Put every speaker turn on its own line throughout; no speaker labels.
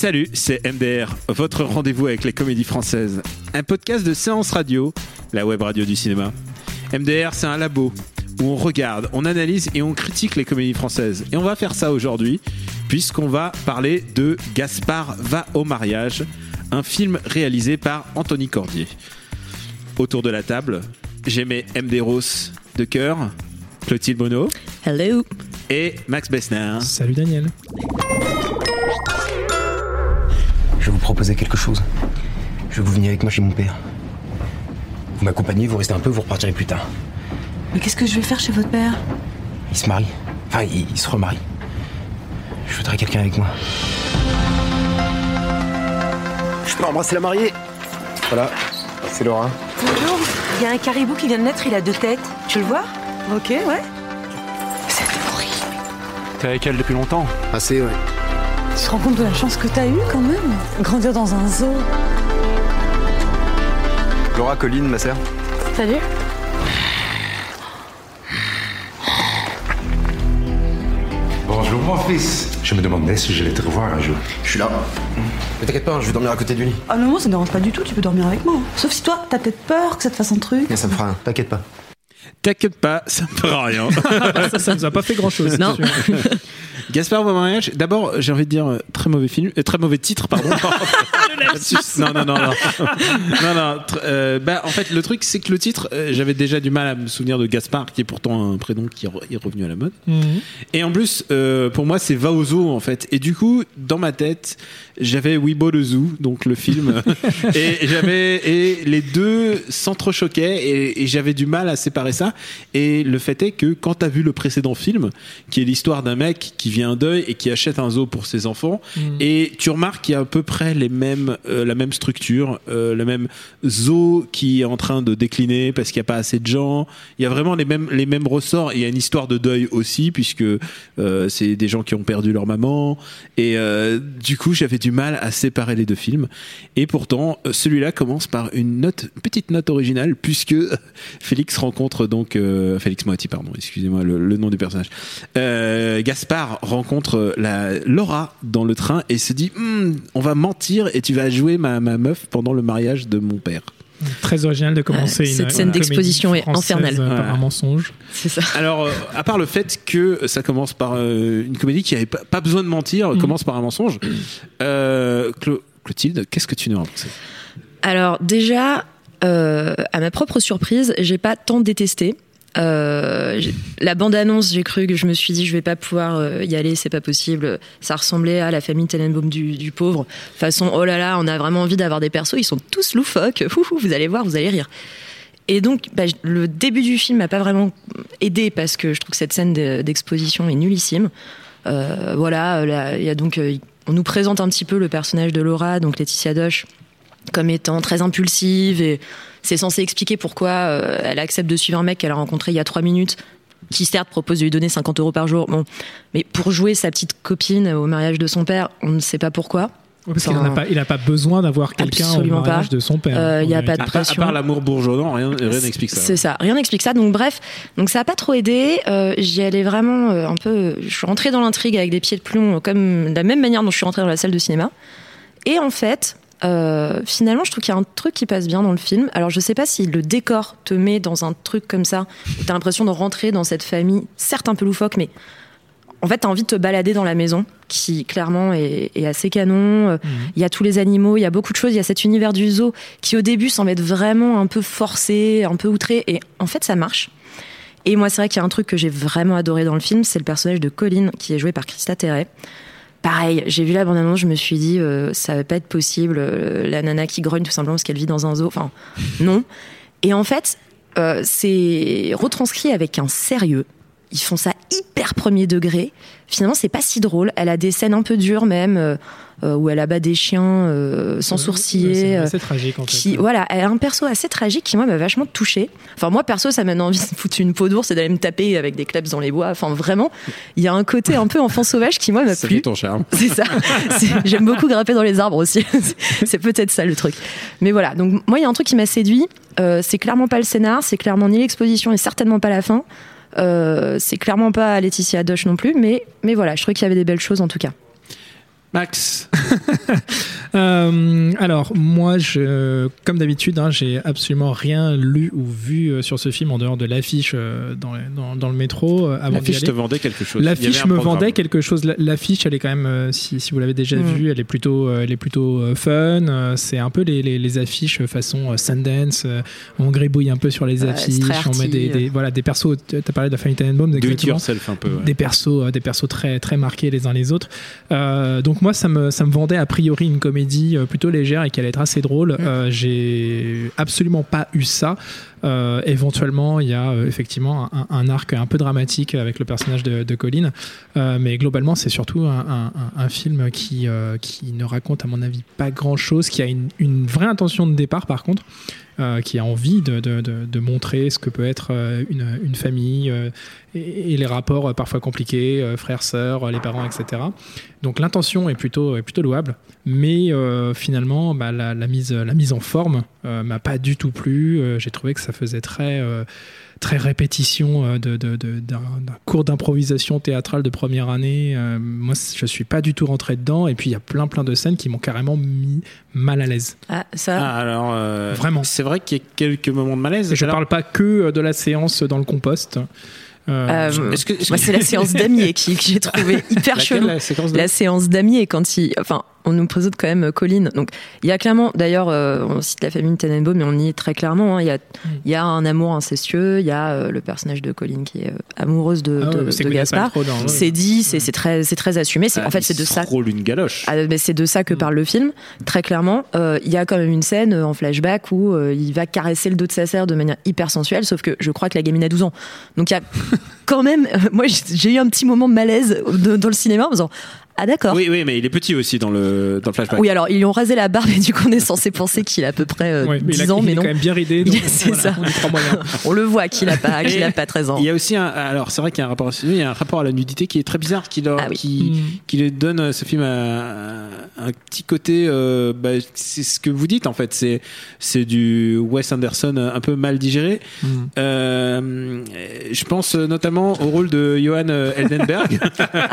Salut, c'est MDR, votre rendez-vous avec les comédies françaises. Un podcast de séance radio, la web radio du cinéma. MDR, c'est un labo où on regarde, on analyse et on critique les comédies françaises. Et on va faire ça aujourd'hui, puisqu'on va parler de Gaspard va au mariage, un film réalisé par Anthony Cordier. Autour de la table, j'ai mes MD Ross de cœur, Clotilde Bonneau
Hello.
et Max Bessner.
Salut Daniel.
Je vais vous proposer quelque chose. Je veux que vous veniez avec moi chez mon père. Vous m'accompagnez, vous restez un peu, vous repartirez plus tard.
Mais qu'est-ce que je vais faire chez votre père?
Il se marie. Enfin, il, il se remarie. Je voudrais quelqu'un avec moi. Je peux embrasser la mariée? Voilà, c'est Laura.
Bonjour. Il y a un caribou qui vient de naître, il a deux têtes. Tu le vois? Ok, ouais. C'est horrible.
T'es avec elle depuis longtemps?
Assez, ouais.
Tu te rends compte de la chance que t'as eue quand même Grandir dans un zoo?
Laura, Colline, ma sœur.
Salut.
Bonjour mon fils. Je me demandais si j'allais te revoir un jour.
Je suis là. Ne t'inquiète pas, je vais dormir à côté du lit.
Ah non, ça me dérange pas du tout, tu peux dormir avec moi. Sauf si toi, t'as peut-être peur que ça te fasse un truc.
Mais ça me fera rien, t'inquiète pas.
T'inquiète pas, ça ne fera rien.
ça, ça nous a pas fait grand chose.
Non.
Gaspard au mariage. D'abord, j'ai envie de dire euh, très mauvais film, euh, très mauvais titre, pardon. non, non, non, non, non, non. euh, bah, en fait, le truc, c'est que le titre, euh, j'avais déjà du mal à me souvenir de Gaspard, qui est pourtant un prénom qui re- est revenu à la mode. Et en plus, pour moi, c'est Va au zoo, en fait. Et du coup, dans ma tête, j'avais Weibo le zoo, donc le film, et j'avais et les deux s'entrechoquaient et, et j'avais du mal à séparer ça. Et le fait est que quand t'as vu le précédent film, qui est l'histoire d'un mec qui vient deuil et qui achète un zoo pour ses enfants, et tu remarques qu'il y a à peu près les mêmes, euh, la même structure, euh, le même zoo qui est en train de décliner parce qu'il n'y a pas assez de gens. Il y a vraiment les mêmes, les mêmes ressorts. Il y a une histoire de deuil aussi puisque euh, c'est des gens qui ont perdu leur maman. Et du coup, j'avais du mal à séparer les deux films. Et pourtant, euh, celui-là commence par une note, petite note originale puisque Félix rencontre donc euh, Félix Moati, pardon, excusez-moi le, nom du personnage. Euh, Gaspard rencontre la Laura dans le train et se dit Hmm, on va mentir et tu vas jouer ma meuf pendant le mariage de mon père.
Très original de commencer
Ouais,
une
cette scène d'exposition est infernale.
euh, Par
Ouais.
un mensonge.
C'est ça.
Alors, euh, à part le fait que ça commence par euh, une comédie qui avait pas, pas besoin de mentir,
Mhm.
commence par un mensonge. Euh, Clo- Clotilde, qu'est-ce que tu nous as pensé
Alors déjà, euh, à ma propre surprise, j'ai pas tant détesté. Euh, la bande-annonce, j'ai cru que je me suis dit je vais pas pouvoir euh, y aller, c'est pas possible. Ça ressemblait à la famille Tenenbaum du, du pauvre. Façon oh là là, on a vraiment envie d'avoir des persos, ils sont tous loufoques. Vous allez voir, vous allez rire. Et donc, bah, le début du film m'a pas vraiment aidé parce que je trouve que cette scène de- d'exposition est nullissime. Euh, voilà, là, il y a donc, on nous présente un petit peu le personnage de Laura, donc Laetitia Doche, comme étant très impulsive et c'est censé expliquer pourquoi euh, elle accepte de suivre un mec qu'elle a rencontré il y a trois minutes qui certes propose de lui donner 50 euros par jour bon mais pour jouer sa petite copine au mariage de son père on ne sait pas pourquoi
Parce qu'il
Enfin,
n'a pas, il a pas besoin d'avoir quelqu'un au mariage
pas.
de son père.
Euh, il y a
En
pas de
part- à
pression.
part l'amour bourgeonnant, rien rien n'explique ça.
C'est ça, rien n'explique ça. Donc bref, donc ça a pas trop aidé. Euh, J'y allais vraiment euh, un peu. Je suis rentrée dans l'intrigue avec des pieds de plomb, euh, comme de la même manière dont je suis rentrée dans la salle de cinéma. Et en fait, euh, finalement, je trouve qu'il y a un truc qui passe bien dans le film. Alors je sais pas si le décor te met dans un truc comme ça. où T'as l'impression de rentrer dans cette famille, certes un peu loufoque, mais en fait, t'as envie de te balader dans la maison, qui clairement est, est assez canon. Euh, Il y a tous les animaux, il y a beaucoup de choses. Il y a cet univers du zoo qui, au début, semble être vraiment un peu forcé, un peu outré. Et en fait, ça marche. Et moi, c'est vrai qu'il y a un truc que j'ai vraiment adoré dans le film, c'est le personnage de Colline, qui est joué par Christa Terret. Pareil, j'ai vu la bande-annonce, je me suis dit, euh, ça va pas être possible. euh, la nana qui grogne tout simplement parce qu'elle vit dans un zoo. Enfin, non. Et en fait, euh, c'est retranscrit avec un sérieux. Ils font ça hyper premier degré. Finalement, c'est pas si drôle. Elle a des scènes un peu dures même. euh, euh, où elle abat des chiens euh, sans
Ouais,
sourciller.
c'est
euh,
assez tragique, en fait.
qui, voilà, elle a un perso assez tragique qui moi m'a vachement touchée. Enfin moi perso ça m'a donné envie de foutre une peau d'ours et d'aller me taper avec des kleps dans les bois. Enfin vraiment, il y a un côté un peu enfant sauvage qui moi m'a plu.
fait ton charme.
C'est ça. C'est- J'aime beaucoup grimper dans les arbres aussi. c'est peut-être ça le truc. Mais voilà, donc moi il y a un truc qui m'a séduit. Euh, c'est clairement pas le scénar, c'est clairement ni l'exposition et certainement pas la fin. Euh, c'est clairement pas Laetitia Doche non plus, mais, mais voilà, je trouvais qu'il y avait des belles choses en tout cas.
Max,
Euh, alors, moi, je, comme d'habitude, hein, j'ai absolument rien lu ou vu euh, sur ce film en dehors de l'affiche euh, dans, le- dans, dans le métro euh, avant d'y
l'affiche te vendait quelque chose.
L'affiche me
programme.
vendait quelque chose. La- L'affiche, elle est quand même, euh, si, si vous l'avez déjà
Mm.
vue, elle est plutôt, euh, elle est plutôt euh, fun. Euh, C'est un peu les, les, les affiches façon euh, Sundance. euh, on gribouille un peu sur les affiches. On met des, des- voilà, des persos. T'as parlé de la famille Tenenbaum,
Do it
exactement
yourself un peu. ouais.
des persos euh, des persos très très marqués les uns les autres Euh, donc moi ça me ça me vendait a priori une comédie euh, plutôt légère et qui allait être assez drôle. Euh, j'ai absolument pas eu ça. Euh, éventuellement il y a euh, effectivement un, un arc un peu dramatique avec le personnage de, de Colin Euh, mais globalement c'est surtout un, un- film qui qui ne raconte à mon avis pas grand chose qui a une, une vraie intention de départ par contre euh, qui a envie de, de, de, montrer ce que peut être euh, une, une famille euh, et, les rapports parfois compliqués, frères, sœurs, les parents, etc. Donc l'intention est plutôt, est plutôt louable, mais finalement bah, la, mise, la mise en forme m'a pas du tout plu. Euh, J'ai trouvé que ça faisait très, euh, très répétition euh, de, de- de- d'un d'un cours d'improvisation théâtrale de première année. Euh, moi, je suis pas du tout rentré dedans, et puis il y a plein plein de scènes qui m'ont carrément mis mal à l'aise.
Ah, ça.
Ah, alors, euh,
Vraiment.
C'est vrai qu'il y a quelques moments de malaise.
Et je
Alors,
parle pas que euh, de la séance dans le compost. Euh,
Euh,
est-ce que- est-ce
moi,
que-
c'est la séance damier qui, que j'ai trouvé hyper chelou.
la
La séance damier, quand il. Enfin, on nous présente quand même Colline. Donc, il y a clairement, d'ailleurs, euh, on cite la famille Tenenbaum, mais on y est très clairement. hein, Il y, a,
Mm.
il y a un amour incestueux, il y a euh, le personnage de Colline qui est euh, amoureuse de,
Ah
de- de Gaspard. C'est dit, c'est très, c'est très assumé. C'est-
Ah,
en fait, c'est de ça.
une galoche.
Ah, mais c'est de ça
Mm.
que parle le film, très clairement. Euh, Il y a quand même une scène euh, en flashback où euh, il va caresser le dos de sa sœur de manière hyper sensuelle, sauf que je crois que la gamine a 12 ans. Donc il y a quand même, euh, moi j'ai eu un petit moment de malaise dans le cinéma en me disant ah d'accord.
Oui, oui, mais il est petit aussi dans le, dans le flashback.
Oui, alors ils lui ont rasé la barbe et du coup on est censé penser qu'il a à peu près euh,
Ouais, mais
10
il, a-
ans,
il
mais
est
non.
quand même bien ridé.
C'est
voilà,
ça.
on.
On le voit qu'il a pas, qu'il a pas 13 ans.
Il y a aussi un, alors c'est vrai qu'il y a un rapport, il y a un rapport à la nudité qui est très bizarre, qui, leur,
Ah oui.
qui,
Mm.
qui lui donne à ce film un, un petit côté, euh, bah, c'est ce que vous dites en fait, c'est c'est du Wes Anderson un peu mal digéré.
Mm.
Euh, je pense notamment au rôle de Johan Eldenberg,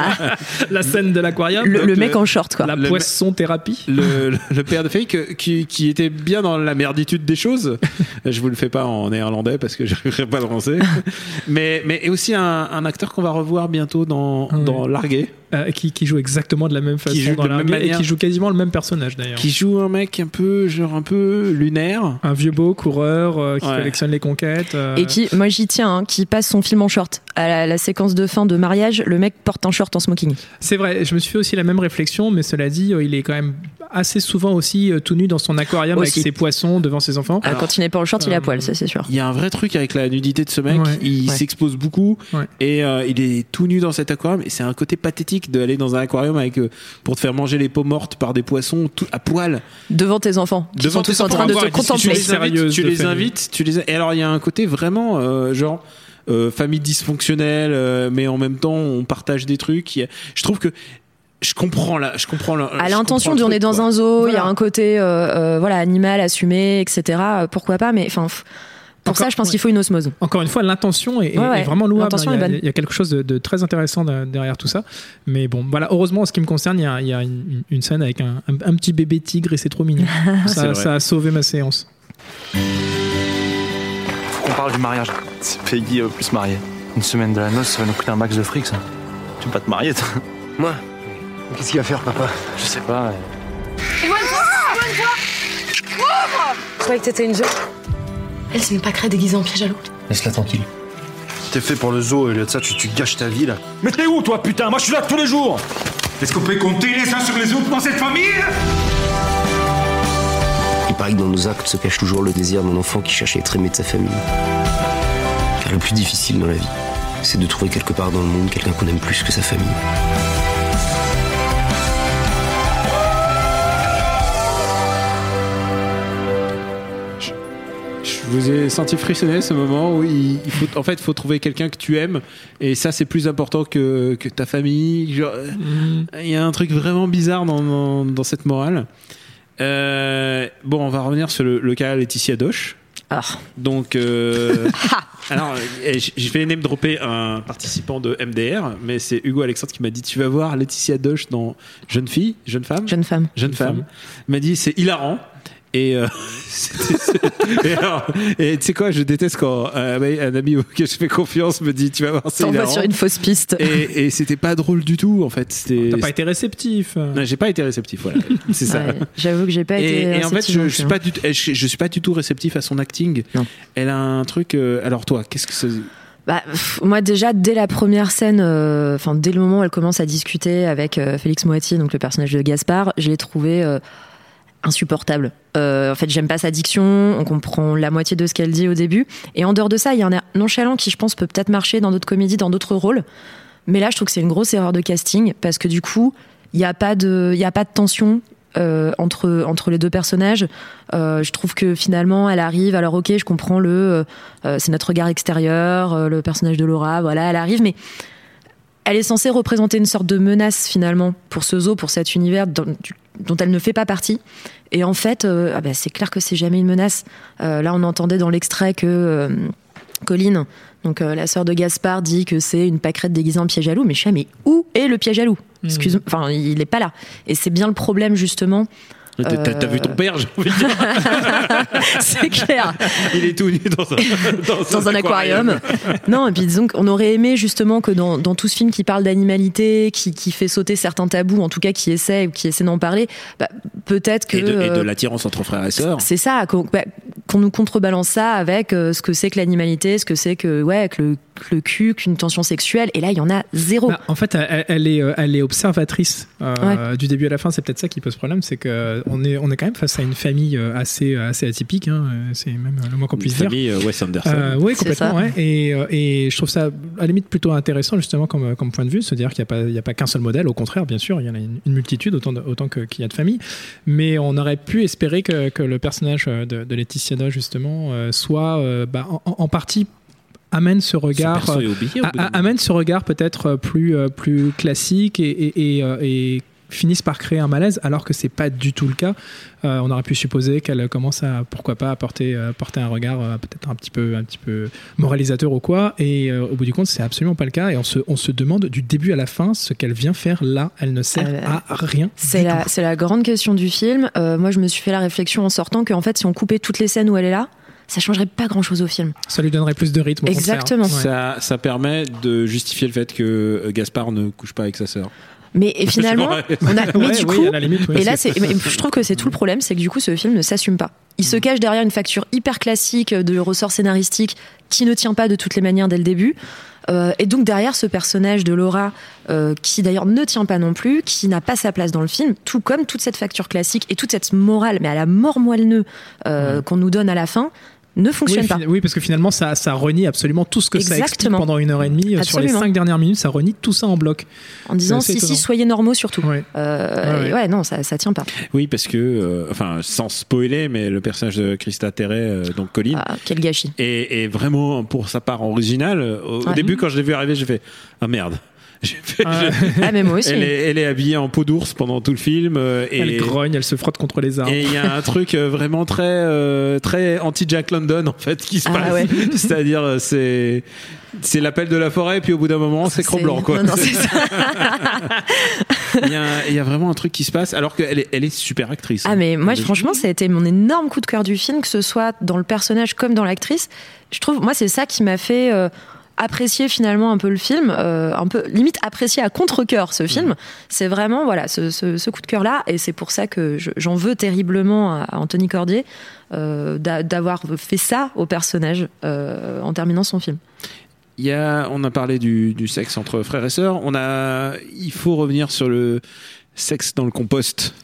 La scène de l'aquarium,
Le, mec
le-
en short quoi.
la
le-
poisson thérapie.
le, père de Faye, que- qui, qui était bien dans la merditude des choses. Je vous le fais pas en néerlandais parce que j'arriverai pas à le français. Mais, mais et aussi un, un acteur qu'on va revoir bientôt dans,
Ah ouais.
dans Largué,
Euh, qui, qui joue exactement de la même façon
joue
dans
la
et qui joue quasiment le même personnage d'ailleurs.
qui joue un mec un peu, genre un peu lunaire.
Un vieux beau coureur euh, qui
Ouais.
collectionne les conquêtes. euh,
Et qui, moi j'y tiens, hein, qui passe son film en short. À la, la séquence de fin de mariage, le mec porte un short en smoking.
C'est vrai, je me suis fait aussi la même réflexion, mais cela dit, il est quand même assez souvent aussi euh, tout nu dans son aquarium
Aussi.
avec ses poissons devant ses enfants.
Ah, quand il n'est pas en short, il est à poil, ça c'est sûr.
Il y a un vrai truc avec la nudité de ce mec.
Ouais.
il
Ouais.
s'expose beaucoup
Ouais.
et euh, il est tout nu dans cet aquarium. Et c'est un côté pathétique d'aller dans un aquarium avec euh, pour te faire manger les peaux mortes par des poissons tout, à poil.
Devant tes enfants, qui
devant
sont tous en
enfants,
train de te contempler.
tu
de
les invites, tu les et alors il y a un côté vraiment euh, genre euh, famille dysfonctionnelle, euh, mais en même temps on partage des trucs. A- Je trouve que je comprends là, je comprends là.
À l'intention d'on
le
est dans
quoi.
un zoo, il y a un côté euh, euh, voilà animal assumé, etc. Pourquoi pas Mais enfin, pour
Encore-
ça, je pense
ouais.
qu'il faut une osmose.
Encore une fois, l'intention est, est-
Ouais, ouais.
est vraiment louable.
L'intention
Il y, a,
est bonne.
il y a quelque chose de, de très intéressant de- derrière tout ça. Mais bon, voilà. Heureusement, en ce qui me concerne, il y a, il y a une, une scène avec un, un- un petit bébé tigre et c'est trop mignon. Ça, a sauvé ma séance.
Faut qu'on parle du mariage. C'est Peggy euh, plus mariée. Une semaine de la noce, ça va nous coûter un max de fric, ça. Tu veux pas te marier, toi?
Moi? Qu'est-ce qu'il va faire, papa?
Je sais pas.
Je croyais que t'étais une jeune. Elle s'est même pas créée déguisée en piège à loup.
Laisse-la tranquille.
T'es fait pour le zoo, et au lieu de ça, tu, tu gâches ta vie, là. Mais t'es où, toi, putain? Moi, je suis là tous les jours
Est-ce qu'on peut compter les uns sur les autres dans cette famille?
Paraît que dans nos actes se cache toujours le désir d'un enfant qui cherche à être aimé de sa famille. Car le plus difficile dans la vie, c'est de trouver quelque part dans le monde quelqu'un qu'on aime plus que sa famille.
Je vous ai senti frissonner ce moment où il, il faut, en fait, faut trouver quelqu'un que tu aimes, et ça, c'est plus important que, que ta famille. Genre, euh, Il y a un truc vraiment bizarre dans, dans, dans cette morale. Euh, bon, on va revenir sur le, le cas Laetitia Doche.
Ah.
Donc, euh, alors, euh, j- j'ai fait name dropper un participant de MDR, mais c'est Hugo Alexandre qui m'a dit Tu vas voir Laetitia Doche dans Jeune fille, jeune femme
Jeune femme.
Jeune femme. Il m'a dit c'est hilarant. Et, euh, et, tu sais quoi, je déteste quand un, un ami auquel je fais confiance me dit tu vas voir, c'est hilarant.
sur une fausse piste.
Et, et c'était pas drôle du tout en fait.
T'as pas été réceptif.
Non, j'ai pas été réceptif, voilà. C'est ça.
Ouais, J'avoue que j'ai pas
Et,
été.
et en fait, je, je suis pas du, tout- je, je suis pas du tout réceptif à son acting.
Non.
Elle a un truc. euh, alors toi, qu'est-ce que c'est
Bah, pff, moi déjà dès la première scène, euh, enfin dès le moment où elle commence à discuter avec euh, Félix Moiti, donc le personnage de Gaspard, je l'ai trouvé euh, insupportable. Euh, en fait, j'aime pas sa diction, on comprend la moitié de ce qu'elle dit au début, et en dehors de ça, il y a un air nonchalant qui, je pense, peut peut-être marcher dans d'autres comédies, dans d'autres rôles. Mais là, je trouve que c'est une grosse erreur de casting parce que du coup, il n'y a pas de, y a pas de tension. euh, entre entre les deux personnages, Euh, je trouve que finalement elle arrive. Alors ok, je comprends le, c'est notre regard extérieur, le personnage de Laura, voilà, elle arrive, mais elle est censée représenter une sorte de menace finalement pour ce zoo, pour cet univers du- dont elle ne fait pas partie. Et en fait, euh, ah bah, c'est clair que c'est jamais une menace. Euh, là, on entendait dans l'extrait que euh, Colline, donc euh, la sœur de Gaspard, dit que c'est une pâquerette déguisée en piège à loup. Mais je sais, mais où est le piège à loup? Excuse, enfin, il est pas là. Et c'est bien le problème justement.
T'as t'as- t'as vu ton père, j'ai envie de dire.
c'est clair.
Il est tout nu dans un, dans
dans un aquarium. non, et puis disons qu'on aurait aimé justement que dans, dans tout ce film qui parle d'animalité, qui, qui fait sauter certains tabous, en tout cas qui essaie ou qui essaie d'en parler, bah, peut-être que
Et de, et de
euh,
l'attirance entre frères et sœurs.
c'est ça, qu'on bah, qu'on nous contrebalance ça avec euh, ce que c'est que l'animalité, ce que c'est que ouais, que le, que le cul, qu'une tension sexuelle. Et là, il y en a zéro.
Bah, en fait, elle, elle est, euh, elle est observatrice euh, du début à la fin. C'est peut-être ça qui pose problème, c'est que on est, on est quand même face à une famille euh, assez, assez atypique. hein, euh, c'est même le moins qu'on puisse dire.
famille euh, Wes Anderson.
Euh, oui, complètement.
ça.
Ouais. Et, euh, et je trouve ça à la limite plutôt intéressant justement comme, comme point de vue, se dire qu'il n'y a pas, il y a pas qu'un seul modèle. Au contraire, bien sûr, il y en a une, une multitude autant, de- autant que- qu'il y a de familles. Mais on aurait pu espérer que, que le personnage de, de Laetitia justement euh, soit euh, bah, en, en partie amène ce regard euh,
oublié
amène ce regard peut-être euh, plus euh, plus classique et, et, et, euh, et finissent par créer un malaise alors que c'est pas du tout le cas Euh, on aurait pu supposer qu'elle commence à pourquoi pas apporter euh, porter un regard euh, peut-être un petit peu un petit peu moralisateur ou quoi et euh, au bout du compte c'est absolument pas le cas et on se on se demande du début à la fin ce qu'elle vient faire là elle ne sert
Euh,
à rien
C'est la, c'est la grande question du film. Euh, moi, je me suis fait la réflexion en sortant qu'en fait, si on coupait toutes les scènes où elle est là, ça changerait pas grand chose au film.
ça lui donnerait plus de rythme.
Exactement.
Ouais.
Ça, ça permet de justifier le fait que Gaspard ne couche pas avec sa sœur.
Mais et finalement, on a, mais
Ouais,
du coup,
limite, ouais.
et là, c'est, je trouve que c'est tout le problème, c'est que du coup, ce film ne s'assume pas. Il se cache derrière une facture hyper classique de ressort scénaristique qui ne tient pas de toutes les manières dès le début. Euh, et donc derrière ce personnage de Laura, euh, qui d'ailleurs ne tient pas non plus, qui n'a pas sa place dans le film, tout comme toute cette facture classique et toute cette morale, mais à la mort moelle-nœud euh, qu'on nous donne à la fin, ne fonctionne
oui,
pas.
oui, parce que finalement, ça, ça renie absolument tout ce que ça explique
Exactement.
pendant une heure et demie. Euh, Sur les cinq dernières minutes, ça renie tout ça en bloc.
En disant si, si, soyez normaux surtout.
Ouais.
Euh,
Ouais, ouais.
et ouais, non, ça, ça tient pas.
Oui, parce que, euh, enfin, sans spoiler, mais le personnage de Christa Terray, euh, donc Colline,
Ah, quel gâchis.
est, est vraiment pour sa part original. Au, au début, quand je l'ai vu arriver, j'ai fait ah merde. Fait-
Ah,
Ah, mais moi aussi.
elle, est, elle est habillée en peau d'ours pendant tout le film euh, et
Elle grogne, elle se frotte contre les arbres.
et il y a un truc euh, vraiment très euh, très anti Jack London en fait qui se
Ah,
passe.
ouais.
C'est-à-dire c'est c'est l'appel de la forêt puis au bout d'un moment c'est cran blanc quoi.
Non, non, c'est ça.
Il y, a, il y a vraiment un truc qui se passe alors qu'elle est, elle est super actrice.
Ah
hein.
mais moi franchement ça a été mon énorme coup de cœur du film que ce soit dans le personnage comme dans l'actrice. Je trouve moi c'est ça qui m'a fait euh, apprécier finalement un peu le film, euh, un peu limite apprécier à contre-cœur ce film. C'est vraiment voilà ce, ce- ce coup de cœur là et c'est pour ça que je- j'en veux terriblement à, Anthony Cordier euh, d'a- d'avoir fait ça au personnage euh, en terminant son film.
Il y a, on a parlé du, du sexe entre frères et sœurs. On a, il faut revenir sur le Sexe dans le compost.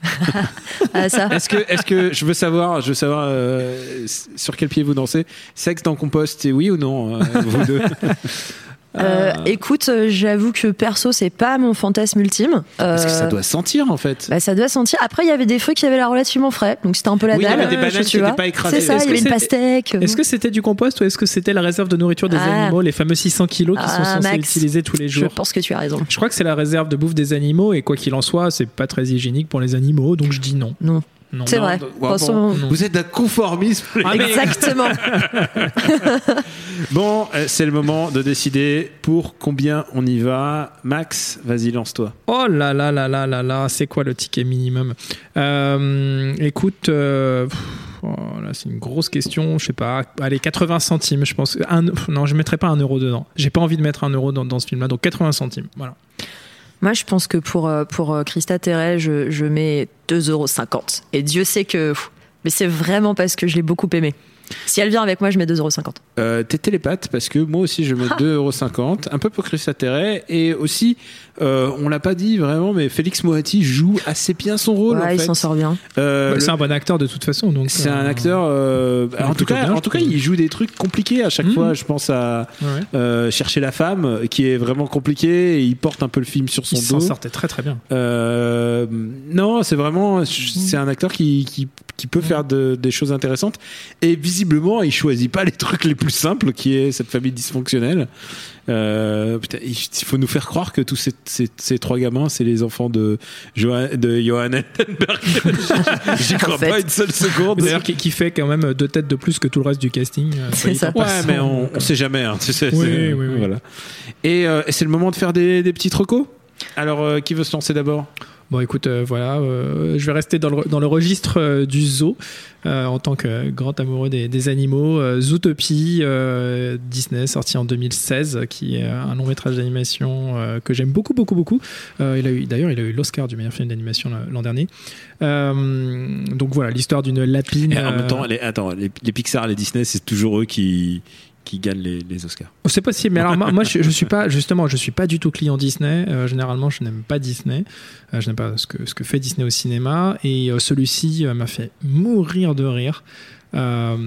Ah.
Est-ce que, est-ce que je veux savoir, je veux savoir euh, sur quel pied vous dansez Sexe dans le compost, c'est oui ou non euh, vous deux?
Euh, écoute, euh, j'avoue que perso, c'est pas mon fantasme ultime.
Parce que ça
Euh,
doit sentir en fait.
Bah, ça doit sentir. Après, il y avait des fruits qui avaient l'air relativement frais, donc c'était un peu la
Oui, il y
dalle.
avait des bananes
tu
qui
vois.
étaient pas écrasées.
C'est ça,
Est-ce
il y avait
que
une pastèque.
Est-ce que c'était du compost ou est-ce que c'était la réserve de nourriture des
Ah.
animaux, les fameux 600 kilos qui sont
Ah,
censés
Max,
utiliser tous les
Je
jours
pense que tu as raison.
Je crois que c'est la réserve de bouffe des animaux et quoi qu'il en soit, c'est pas très hygiénique pour les animaux, donc je dis non.
Non.
Non.
C'est
Non,
vrai.
ouais, bon. Vous êtes d'un conformisme.
Ah,
Exactement.
Bon, euh, c'est le moment de décider pour combien on y va. Max, vas-y, lance-toi.
Oh là là là là là là, c'est quoi le ticket minimum Euh, Écoute, euh, oh là, c'est une grosse question. Je sais pas. Allez, 80 centimes, je pense. Un, non, je mettrai pas un euro dedans. J'ai pas envie de mettre un euro dans, dans ce film-là, donc 80 centimes. Voilà.
Moi, je pense que pour, euh, pour euh, Christa Terret, je, je mets 2,50€. Et Dieu sait que. Mais c'est vraiment parce que je l'ai beaucoup aimé. Si elle vient avec moi, je mets 2,50€.
Euh, T'es télépathe parce que moi aussi je mets
Ah.
2,50€, un peu pour Chris Terret et aussi, euh, on l'a pas dit vraiment, mais Félix Moati joue assez bien son rôle.
Ouais,
en
il s'en sort bien.
Euh,
Bah,
le-
c'est un bon acteur de toute façon. donc.
C'est un
euh,
acteur. euh, en tout cas,
bien,
en tout cas, il joue des trucs compliqués à chaque
Mhm.
fois. Je pense à
ouais.
euh, chercher la femme, qui est vraiment compliqué. Et il porte un peu le film sur son
Il s'en
dos.
sortait très très bien.
Euh, non, c'est vraiment, c'est un acteur qui, qui, qui peut faire de- des choses intéressantes. Et visiblement, il choisit pas les trucs les plus simples, qui est cette famille dysfonctionnelle. Euh, putain, il faut nous faire croire que tous ces, ces, ces trois gamins, c'est les enfants de, Johan, de Johan Altenberg. J'y crois
En fait.
pas une seule seconde.
D'ailleurs, qui, qui fait quand même deux têtes de plus que tout le reste du casting. euh,
C'est ça.
Ouais, mais on, on sait jamais. Hein, tu sais,
Oui,
c'est-
oui, oui.
Voilà. Et, euh, et c'est le moment de faire des, des petits recos. Alors, euh, qui veut se lancer d'abord?
Bon, écoute, euh, voilà, euh, je vais rester dans le, dans le registre euh, du zoo en tant que grand amoureux des, des animaux. Zootopie, Disney, sorti en 2016, qui est un long métrage d'animation que j'aime beaucoup, beaucoup, beaucoup. Il a eu, d'ailleurs, il a eu l'Oscar du meilleur film d'animation l'an- dernier. Donc voilà, l'histoire d'une lapine.
Et en même temps, les, attends, les, les Pixar, les Disney, c'est toujours eux qui, qui gagnent les, Oscars.
Oh, C'est possible, mais alors moi, je, je suis pas justement, je suis pas du tout client Disney. Euh, généralement, je n'aime pas Disney. Euh, je n'aime pas ce que ce que fait Disney au cinéma. Et euh, celui-ci m'a fait mourir de rire. Euh,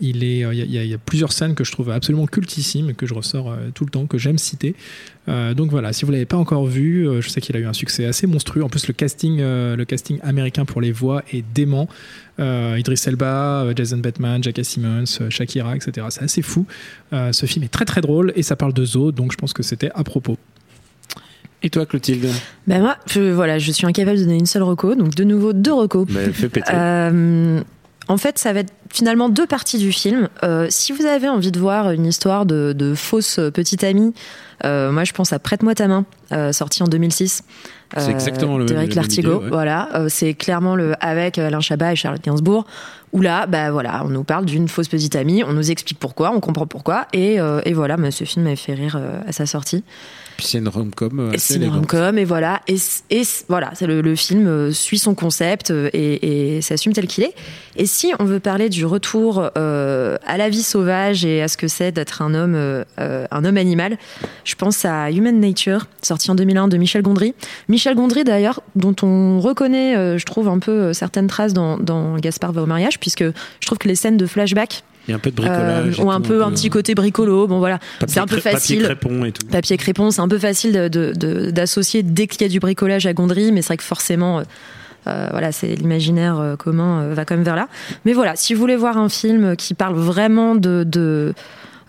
il est, il y, a- il y a- il y a plusieurs scènes que je trouve absolument cultissimes, que je ressors euh, tout le temps, que j'aime citer. Euh, donc voilà, si vous l'avez pas encore vu, euh, je sais qu'il a eu un succès assez monstrueux. En plus, le casting, euh, le casting américain pour les voix est dément. Euh, Idris Elba, euh, Jason Bateman, J.K. Simmons, euh, Shakira, etc. C'est assez fou. Euh, ce film est très très drôle et ça parle de zoo, donc je pense que c'était à propos.
Et toi, Clotilde?
Ben moi, je, voilà, je suis incapable de donner une seule reco, donc de nouveau deux recos.
bah, Fais péter.
Euh, en fait, ça va être finalement deux parties du film. Euh, si vous avez envie de voir une histoire de, de fausse petite amie, euh, moi je pense à Prête-moi ta main, euh, sorti en 2006.
C'est exactement le même-
Lartigot,
ouais.
voilà. Euh, c'est clairement le avec Alain Chabat et Charlotte Gainsbourg. Où là, bah voilà, on nous parle d'une fausse petite amie, on nous explique pourquoi, on comprend pourquoi, et, euh, et voilà, mais ce film m'a fait rire euh, à sa sortie.
Puis c'est une rom-com. euh,
c'est une rom-com, et voilà. Et, voilà, le, le film euh, suit son concept euh, et, et s'assume tel qu'il est. Et si on veut parler du retour euh, à la vie sauvage et à ce que c'est d'être un homme, euh, euh, un homme animal, je pense à Human Nature, sorti en 2001 de Michel Gondry. Michel Gondry, d'ailleurs, dont on reconnaît, euh, je trouve, un peu certaines traces dans, dans Gaspard va au mariage, puisque je trouve que les scènes de flashback
Il y a un peu de bricolage.
ont un peu un petit côté bricolo. Bon voilà, c'est un peu facile.
Papier crépon et tout.
Papier crépon, c'est un peu facile de- de- de- d'associer dès qu'il y a du bricolage à Gondry, mais c'est vrai que forcément, voilà, c'est l'imaginaire euh, commun euh, va quand même vers là. Mais voilà, si vous voulez voir un film qui parle vraiment de, de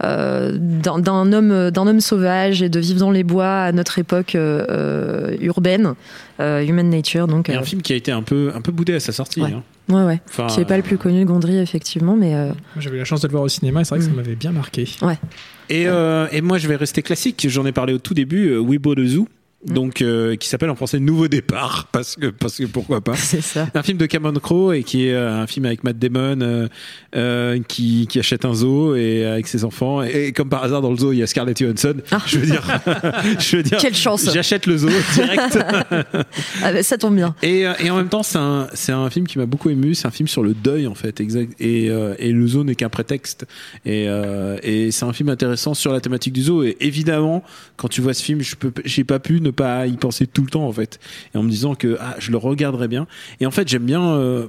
euh, d'un homme, d'un homme sauvage et de vivre dans les bois à notre époque euh, euh, urbaine, euh, Human Nature, donc
Et
euh,
un film qui a été un peu, un peu boudé à sa sortie.
Ouais.
hein.
ouais, ouais,
Enfin,
qui est pas le plus connu de Gondry effectivement, mais euh,
J'avais eu la chance de le voir au cinéma et c'est vrai que
Mm.
ça m'avait bien marqué.
Et, euh, et moi, je vais rester classique. J'en ai parlé au tout début. euh, Bought a Zoo.
Mm.
Donc, euh, qui s'appelle en français Nouveau Départ, parce que, parce que pourquoi pas.
c'est ça.
Un film de Cameron Crowe et qui est euh, un film avec Matt Damon euh, euh, qui, qui achète un zoo et avec ses enfants et, et comme par hasard dans le zoo il y a Scarlett Johansson.
Ah.
Je veux dire, je veux dire,
Quelle chance
j'achète le zoo direct.
Ah, bah, Ça tombe bien.
Et, euh, et en même temps, c'est un, c'est un film qui m'a beaucoup ému. C'est un film sur le deuil, en fait. Exact. Et, euh, et le zoo n'est qu'un prétexte. Et, euh, et c'est un film intéressant sur la thématique du zoo. Et évidemment, quand tu vois ce film, je peux, j'ai pas pu ne ne pas y penser tout le temps en fait, et en me disant que ah, je le regarderai bien. Et en fait, j'aime bien. euh,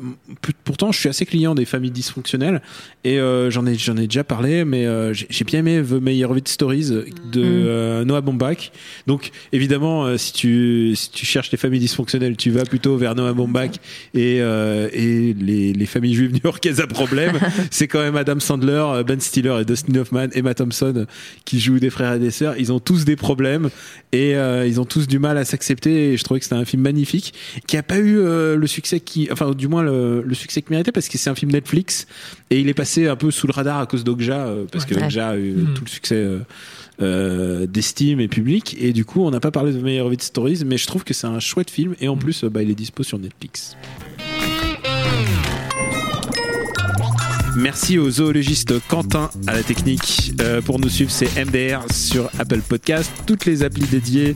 pourtant, je suis assez client des familles dysfonctionnelles, et euh, j'en ai j'en ai déjà parlé, mais euh, j'ai bien aimé The Meyerowitz Stories de euh, Noah Baumbach. Donc évidemment, si tu si tu cherches les familles dysfonctionnelles, tu vas plutôt vers Noah Baumbach et et les, les familles juives new-yorkaises à problème. C'est quand même Adam Sandler, Ben Stiller et Dustin Hoffman, Emma Thompson qui jouent des frères et des sœurs. Ils ont tous des problèmes et ils ont tous du mal à s'accepter. Et je trouvais que c'était un film magnifique qui a pas eu euh, le succès qui, enfin du moins le, le succès qu'il méritait parce que c'est un film Netflix et il est passé un peu sous le radar à cause d'Okja euh, parce que. Okja a eu tout le succès. euh, euh, d'estime et public et du coup on n'a pas parlé de Meyerowitz Stories mais je trouve que c'est un chouette film et en plus euh, bah, il est dispo sur Netflix Merci au zoologiste Quentin à la technique. Euh, pour nous suivre, c'est MDR sur Apple Podcast, toutes les applis dédiées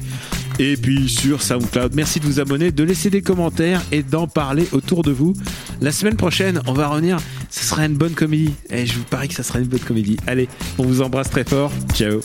et puis sur SoundCloud. Merci de vous abonner, de laisser des commentaires et d'en parler autour de vous. La semaine prochaine, on va revenir. Ce sera une bonne comédie. Et je vous parie que ça sera une bonne comédie. Allez, on vous embrasse très fort. Ciao.